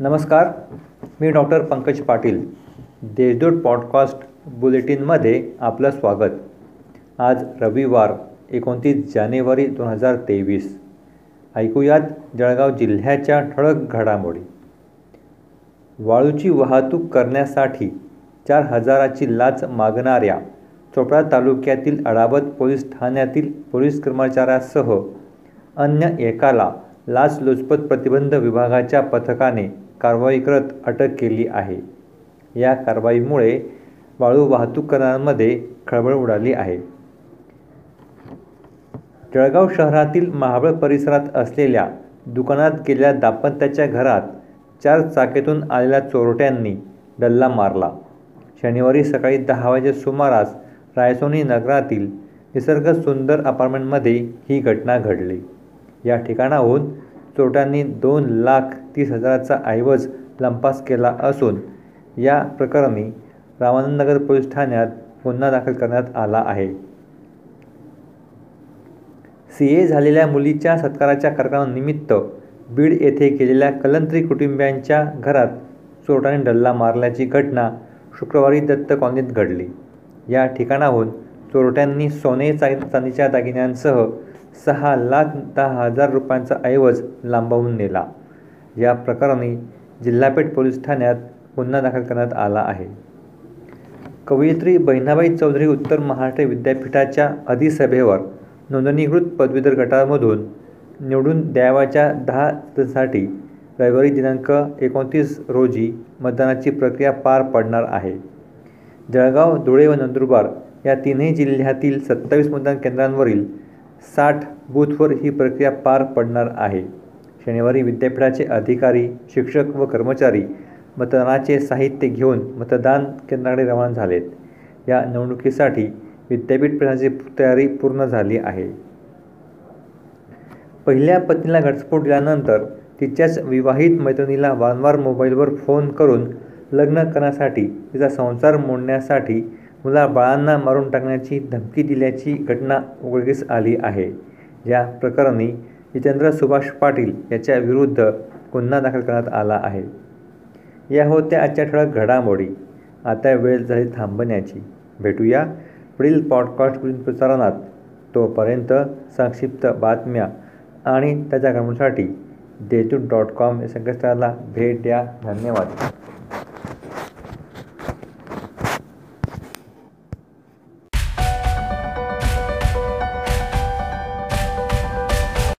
नमस्कार मी doctor Pankaj Patil Deshdoot podcast बुलेटिनमध्ये आपलं स्वागत. आज रविवार एकोणतीस जानेवारी दोन हजार तेवीस. ऐकूयात जळगाव जिल्ह्याच्या ठळक घडामोडी. वाळूची वाहतूक करण्यासाठी चार हजाराची लाच मागणाऱ्या चोपडा तालुक्यातील अडावत पोलीस ठाण्यातील पोलीस कर्मचाऱ्यासह अन्य एकाला लाचलुचपत प्रतिबंध विभागाच्या पथकाने कारवाई करत अटक केली आहे. या कारवाईमुळे वाळू वाहतूक करणाऱ्यांमध्ये खळबळ उडाली आहे. जळगाव शहरातील महाबळ परिसरात असलेल्या दुकानात गेलेल्या दाम्पत्याच्या घरात चार चाकीतून आलेल्या चोरट्यांनी डल्ला मारला. शनिवारी सकाळी दहा वाजे सुमारास रायसोनी नगरातील निसर्ग सुंदर अपार्टमेंटमध्ये ही घटना घडली. या ठिकाणाहून चोरट्यांनी दोन लाख तीस हजाराचा ऐवज लंपास केला असून या प्रकरणी रामानंदनगर पोलीस ठाण्यात गुन्हा दाखल करण्यात आला आहे. सी ए झालेल्या मुलीच्या सत्काराच्या कार्यक्रमानिमित्त बीड येथे गेलेल्या कलंत्री कुटुंबियांच्या घरात चोरट्याने डल्ला मारल्याची घटना शुक्रवारी दत्त कॉलनीत घडली. या ठिकाणाहून चोरट्यांनी सोने चांदीच्या दागिन्यांसह सहा लाख दहा हजार रुपयांचा ऐवज लांबवून नेला. या प्रकरणी जिल्हापेठ पोलीस ठाण्यात गुन्हा दाखल करण्यात आला आहे. कवयित्री बहिणाबाई चौधरी उत्तर महाराष्ट्र विद्यापीठाच्या अधिसभेवर नोंदणीकृत पदवीधर गटामधून निवडून द्यावाच्या दहा साठी रविवारी दिनांक एकोणतीस रोजी मतदानाची प्रक्रिया पार पडणार आहे. जळगाव धुळे व नंदुरबार या तीनही जिल्ह्यातील सत्तावीस मतदान केंद्रांवरील साठ बूथवर ही प्रक्रिया पार पडणार आहे. शनिवारी विद्यापीठाचे अधिकारी शिक्षक व कर्मचारी मतदानाचे साहित्य घेऊन मतदान केंद्राकडे रवाना झालेत. या निवडणुकीसाठी विद्यापीठ प्रशासनाची तयारी पूर्ण झाली आहे. पहिल्या पत्नीला घटस्फोट दिल्यानंतर तिच्याच विवाहित मैत्रिणीला वारंवार मोबाईलवर फोन करून लग्न करण्यासाठी तिचा संसार मोडण्यासाठी मुलाबाळांना मारून टाकण्याची धमकी दिल्याची घटना उघडकीस आली आहे या प्रकरणी जितेंद्र सुभाष पाटील याच्या विरुद्ध गुन्हा दाखल करण्यात आला आहे. या होत्या आजच्या ठळक घडामोडी. आता वेळ झाली थांबण्याची. भेटूया पुढील पॉडकास्ट प्रसारणात. तोपर्यंत संक्षिप्त बातम्या आणि त्याच्या घडामोडीसाठी देशदूत डॉट कॉम या संकेतस्थळाला भेट द्या. धन्यवाद.